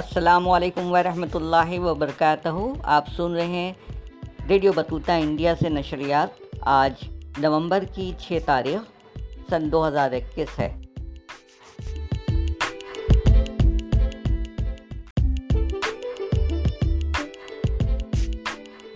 السلام علیکم ورحمۃ اللہ وبرکاتہ۔ آپ سن رہے ہیں ریڈیو بطوطہ انڈیا سے نشریات۔ آج نومبر کی چھ تاریخ سن دو ہزار اکیس ہے۔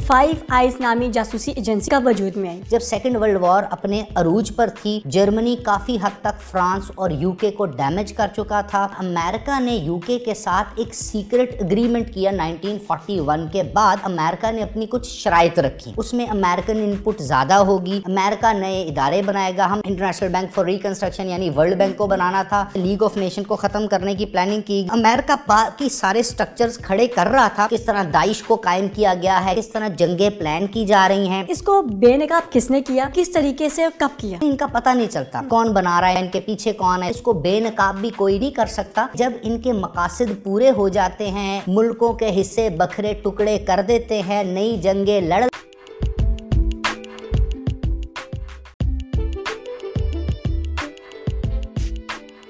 فائیو آئیز نامی جاسوسی ایجنسی کا وجود میں آئی۔ جب سیکنڈ ورلڈ وار اپنے عروج پر تھی، جرمنی کافی حد تک فرانس اور یو کے کو ڈیمیج کر چکا تھا۔ امریکہ نے یو کے کے ساتھ ایک سیکرٹ اگریمنٹ کیا 1941 کے بعد۔ امریکہ نے اپنی کچھ شرائط رکھی۔ اس میں امریکن انپٹ زیادہ ہوگی۔ امریکہ نئے ادارے بنائے گا۔ ہم انٹرنیشنل بینک فار ریکنسٹرکشن یعنی ورلڈ بینک کو بنانا تھا۔ لیگ آف نیشن کو ختم کرنے کی پلاننگ کی امریکہ باقی سارے سٹرکچرز کھڑے کر رہا تھا۔ کس طرح داعش کو قائم کیا گیا ہے، کس طرح جنگیں پلان کی جا رہی ہیں۔ اس کو بے نقاب کس نے کیا؟ کس طریقے سے کب کیا؟ ان کا پتہ نہیں چلتا۔ کون بنا رہا ہے؟ ان کے پیچھے کون ہے؟ اس کو بے نقاب بھی کوئی نہیں کر سکتا۔ جب ان کے مقاصد پورے ہو جاتے ہیں ملکوں کے حصے بکھرے ٹکڑے کر دیتے ہیں نئی جنگیں لڑ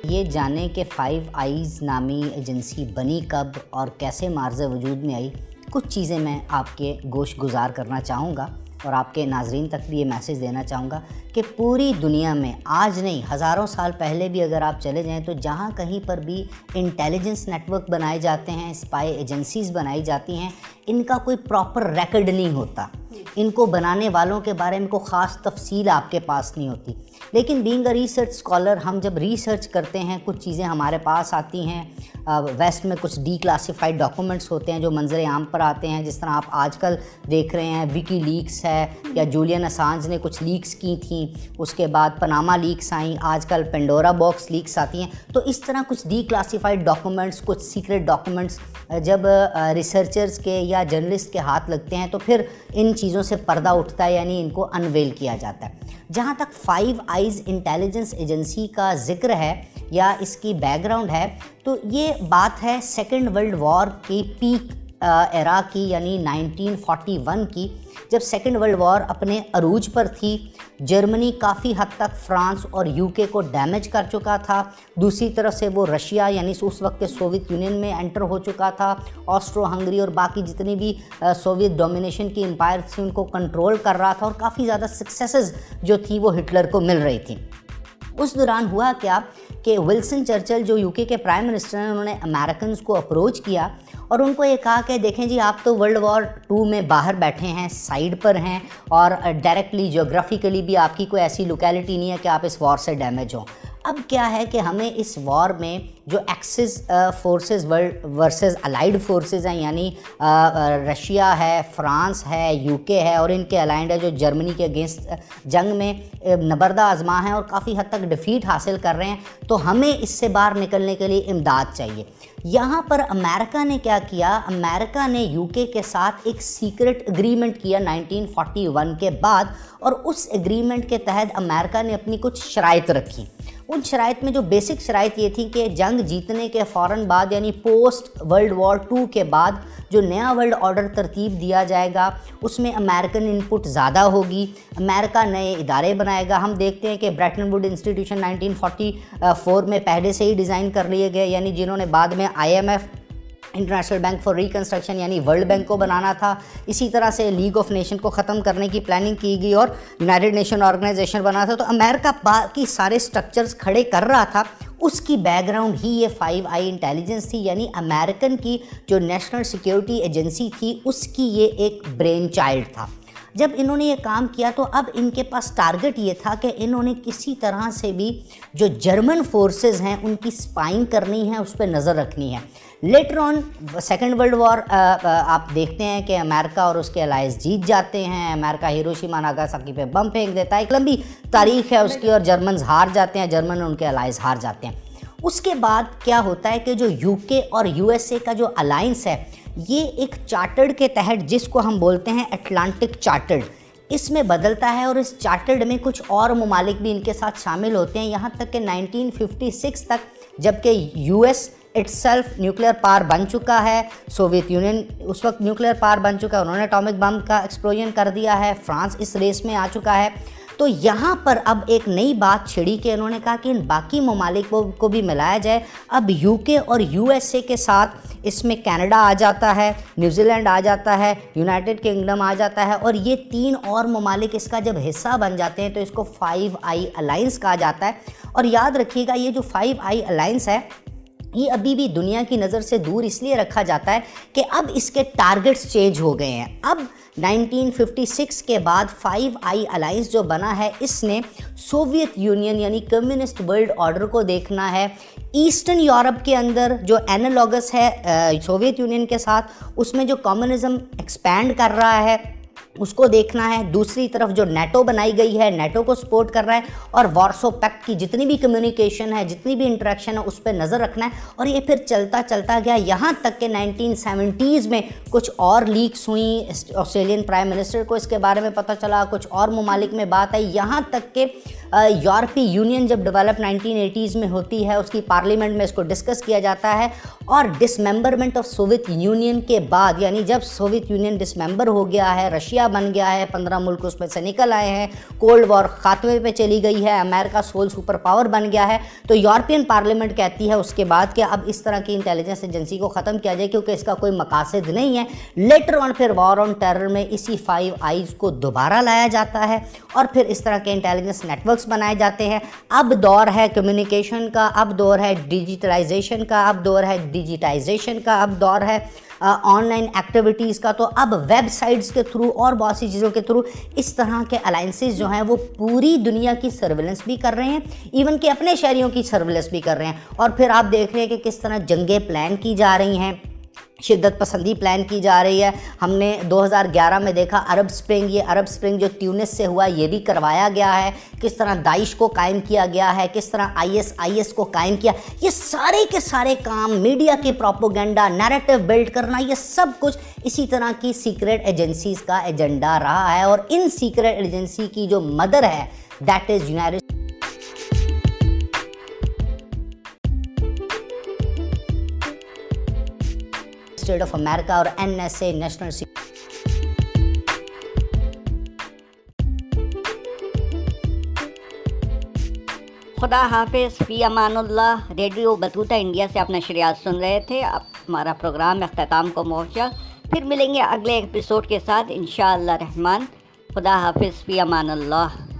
یہ جانے کہ فائیو آئیز نامی ایجنسی بنی کب اور کیسے مارز وجود میں آئی؟ کچھ چیزیں میں آپ کے گوشت گزار کرنا چاہوں گا اور آپ کے ناظرین تک بھی یہ میسیج دینا چاہوں گا کہ پوری دنیا میں آج نہیں، ہزاروں سال پہلے بھی اگر آپ چلے جائیں تو جہاں کہیں پر بھی انٹیلیجنس نیٹ ورک بنائے جاتے ہیں اسپائی ایجنسیز بنائی جاتی ہیں، ان کا کوئی پراپر ریکڈ نہیں ہوتا۔ ان کو بنانے والوں کے بارے میں کوئی خاص تفصیل آپ کے پاس نہیں ہوتی۔ لیکن بینگ اے ریسرچ اسکالر ہم جب ریسرچ کرتے ہیں، کچھ چیزیں ہمارے پاس آتی ہیں۔ ویسٹ میں کچھ ڈی کلاسیفائڈ ڈاکومنٹس ہوتے ہیں جو منظر عام پر آتے ہیں۔ جس طرح آپ آج کل دیکھ رہے ہیں وکی لیکس ہے یا جولین اسانج نے کچھ لیکس کی تھیں۔ اس کے بعد پناما لیکس آئیں۔ آج کل پینڈورا باکس لیکس آتی ہیں۔ تو اس طرح کچھ ڈی کلاسیفائڈ ڈاکومنٹس کچھ سیکرٹ ڈاکومنٹس جب ریسرچرز کے یا جرنلسٹ کے ہاتھ لگتے ہیں تو پھر ان چیزوں سے پردہ اٹھتا ہے یعنی ان کو انویل کیا جاتا ہے۔ جہاں تک فائیو آئیز انٹیلیجنس ایجنسی کا ذکر ہے یا اس کی بیک گراؤنڈ ہے، تو یہ بات ہے سیکنڈ ورلڈ وار کی پیک ایرا کی یعنی نائنٹین فورٹی ون کی جب سیکنڈ ورلڈ وار اپنے عروج پر تھی، جرمنی کافی حد تک فرانس اور یو کے کو ڈیمیج کر چکا تھا۔ دوسری طرف سے وہ رشیا یعنی اس وقت کے سوویت یونین میں انٹر ہو چکا تھا۔ آسٹرو ہنگری اور باقی جتنی بھی سوویت ڈومینیشن کی امپائر تھی ان کو کنٹرول کر رہا تھا اور کافی زیادہ سکسیسز جو تھیں وہ ہٹلر کو مل رہی تھیں۔ اس دوران ہوا کیا کہ ولسن چرچل، جو یو کے کے پرائم منسٹر ہیں، انہوں نے امریکنز کو اپروچ کیا اور ان کو یہ کہا کہ دیکھیں جی آپ تو ورلڈ وار ٹو میں باہر بیٹھے ہیں سائڈ پر ہیں اور ڈائریکٹلی جیوگرافیکلی بھی آپ کی کوئی ایسی لوکیلٹی نہیں ہے کہ آپ اس وار سے ڈیمیج ہوں۔ اب کیا ہے کہ ہمیں اس وار میں جو Axis forces world versus allied forces ہیں یعنی uh, uh, رشیا ہے فرانس ہے یو کے ہے، اور ان کے الائنڈ ہے جو جرمنی کے اگینسٹ uh, جنگ میں نبردہ آزما ہیں اور کافی حد تک ڈیفیٹ حاصل کر رہے ہیں، تو ہمیں اس سے باہر نکلنے کے لیے امداد چاہیے۔ یہاں پر امریکہ نے کیا کیا؟ امریکہ نے یو کے کے ساتھ ایک سیکرٹ اگریمنٹ کیا نائنٹین فورٹی ون کے بعد، اور اس اگریمنٹ کے تحت امریکہ نے اپنی کچھ شرائط رکھی۔ ان شرائط میں جو بیسک شرائط یہ تھی کہ جنگ جیتنے کے فوراً بعد یعنی پوسٹ ورلڈ وار ٹو کے بعد جو نیا ورلڈ آرڈر ترتیب دیا جائے گا، اس میں امریکن انپٹ زیادہ ہوگی امریکہ نئے ادارے بنائے گا۔ ہم دیکھتے ہیں کہ Bretton Wood institution nineteen forty four میں پہلے سے ہی ڈیزائن کر لیے گئے یعنی جنہوں نے بعد میں I M F International Bank for Reconstruction یعنی ورلڈ بینک کو بنانا تھا۔ اسی طرح سے لیگ آف نیشن کو ختم کرنے کی پلاننگ کی گئی اور یونائٹڈ نیشن آرگنائزیشن بنا تھا۔ تو امریکہ باقی سارے سٹرکچرز کھڑے کر رہا تھا۔ اس کی بیک گراؤنڈ ہی یہ فائیو آئی انٹیلیجنس تھی یعنی امریکن کی جو نیشنل سیکیورٹی ایجنسی تھی، اس کی یہ ایک برین چائلڈ تھا۔ جب انہوں نے یہ کام کیا تو اب ان کے پاس ٹارگٹ یہ تھا کہ انہوں نے کسی طرح سے بھی جو جرمن فورسز ہیں ان کی سپائنگ کرنی ہے، اس پہ نظر رکھنی ہے۔ Later on Second World War آپ دیکھتے ہیں کہ امریکہ اور اس کے الائز جیت جاتے ہیں۔ امریکہ ہیروشی ناگا ساکی پہ بم پھینک دیتا ہے۔ ایک لمبی تاریخ ہے، اس کی اور جرمنز ہار جاتے ہیں جرمن ان کے الائز ہار جاتے ہیں۔ اس کے بعد کیا ہوتا ہے کہ جو یو کے اور یو ایس اے کا جو الائنس ہے یہ ایک چارٹرڈ کے تحت جس کو ہم بولتے ہیں اٹلانٹک چارٹرڈ، اس میں بدلتا ہے اور اس چارٹرڈ میں کچھ اور ممالک بھی ان کے ساتھ شامل ہوتے ہیں۔ یہاں تک کہ نائنٹین ففٹی سکس تک جبکہ U S itself nuclear power بن چکا ہے، سوویت یونین اس وقت نیوکلیر پار بن چکا ہے، انہوں نے اٹامک بم کا ایکسپلوژن کر دیا ہے، فرانس اس ریس میں آ چکا ہے۔ تو یہاں پر اب ایک نئی بات چھڑی کہ انہوں نے کہا کہ ان باقی ممالک کو بھی ملایا جائے۔ اب یو کے اور یو ایس اے کے ساتھ اس میں کینیڈا آ جاتا ہے نیوزی لینڈ آ جاتا ہے، یونائٹڈ کنگڈم آ جاتا ہے اور یہ تین اور ممالک اس کا جب حصہ بن جاتے ہیں تو اس کو فائیو آئی الائنس کہا جاتا ہے۔ اور یاد رکھیے گا، یہ جو فائیو آئی الائنس ہے یہ ابھی بھی دنیا کی نظر سے دور اس لیے رکھا جاتا ہے کہ اب اس کے ٹارگٹس چینج ہو گئے ہیں۔ اب نائنٹین ففٹی سکس کے بعد فائیو آئی الائنس جو بنا ہے، اس نے سوویت یونین یعنی کمیونسٹ ورلڈ آرڈر کو دیکھنا ہے۔ ایسٹرن یورپ کے اندر جو اینالوگس ہے سوویت یونین کے ساتھ، اس میں جو کمیونزم ایکسپینڈ کر رہا ہے۔ اس کو دیکھنا ہے۔ دوسری طرف جو نیٹو بنائی گئی ہے، نیٹو کو سپورٹ کر رہا ہے اور وارسو پیکٹ کی جتنی بھی کمیونیکیشن ہے، جتنی بھی انٹریکشن ہے، اس پہ نظر رکھنا ہے۔ اور یہ پھر چلتا چلتا گیا۔ یہاں تک کہ نائنٹین سیونٹیز میں کچھ اور لیکس ہوئیں۔ آسٹریلین پرائم منسٹر کو اس کے بارے میں پتہ چلا، کچھ اور ممالک میں بات آئی۔ یہاں تک کہ یورپی یونین جب ڈیولپ نائنٹین ایٹیز میں ہوتی ہے، اس کی پارلیمنٹ میں اس کو ڈسکس کیا جاتا ہے اور ڈسممبرمنٹ آف سوویت یونین کے بعد یعنی جب سوویت یونین ڈسممبر ہو گیا ہے، رشیا بن گیا ہے، پندرہ ملک اس میں سے نکل آئے ہیں کولڈ وار خاتمے پہ چلی گئی ہے امریکہ سول سپر پاور بن گیا ہے، تو یورپین پارلیمنٹ کہتی ہے اس کے بعد کہ اب اس طرح کی انٹیلیجنس ایجنسی کو ختم کیا جائے کیونکہ اس کا کوئی مقاصد نہیں ہے۔ لیٹر آن پھر وار آن ٹیرر میں اسی فائیو آئیز کو دوبارہ لایا جاتا ہے اور پھر اس طرح کے انٹیلیجنس نیٹ ورکس بنائے جاتے ہیں۔ اب دور ہے کمیونیکیشن کا، اب دور ہے ڈیجیٹلائزیشن کا، اب دور ہے ڈیجیٹائزیشن کا، اب دور ہے آن لائن ایکٹیویٹیز کا۔ تو اب ویب سائٹس کے تھرو اور بہت سی چیزوں کے تھرو اس طرح کے الائنسز جو ہیں وہ پوری دنیا کی سرویلنس بھی کر رہے ہیں۔ ایون کہ اپنے شہریوں کی سرویلنس بھی کر رہے ہیں۔ اور پھر آپ دیکھ رہے ہیں کہ کس طرح جنگیں پلان کی جا رہی ہیں۔ شدت پسندی پلان کی جا رہی ہے۔ ہم نے دو ہزار گیارہ میں دیکھا عرب سپرنگ۔ یہ عرب سپرنگ جو ٹیونس سے ہوا، یہ بھی کروایا گیا ہے۔ کس طرح داعش کو قائم کیا گیا ہے، کس طرح آئی ایس آئی ایس کو قائم کیا۔ یہ سارے کے سارے کام، میڈیا کی پروپوگنڈا نیریٹو بلڈ کرنا، یہ سب کچھ اسی طرح کی سیکرٹ ایجنسیز کا ایجنڈا رہا ہے۔ اور ان سیکرٹ ایجنسی کی جو مدر ہے that is United State of America اور این ایس اے نیشنل خدا حافظ، فی Aman Ullah, radio Battuta India سے اپنا نشریات سن رہے تھے۔ اب ہمارا پروگرام اختتام کو پہنچا پھر ملیں گے اگلے ایپیسوڈ کے ساتھ، انشاءاللہ رحمان۔ خدا حافظ، فی امان اللہ۔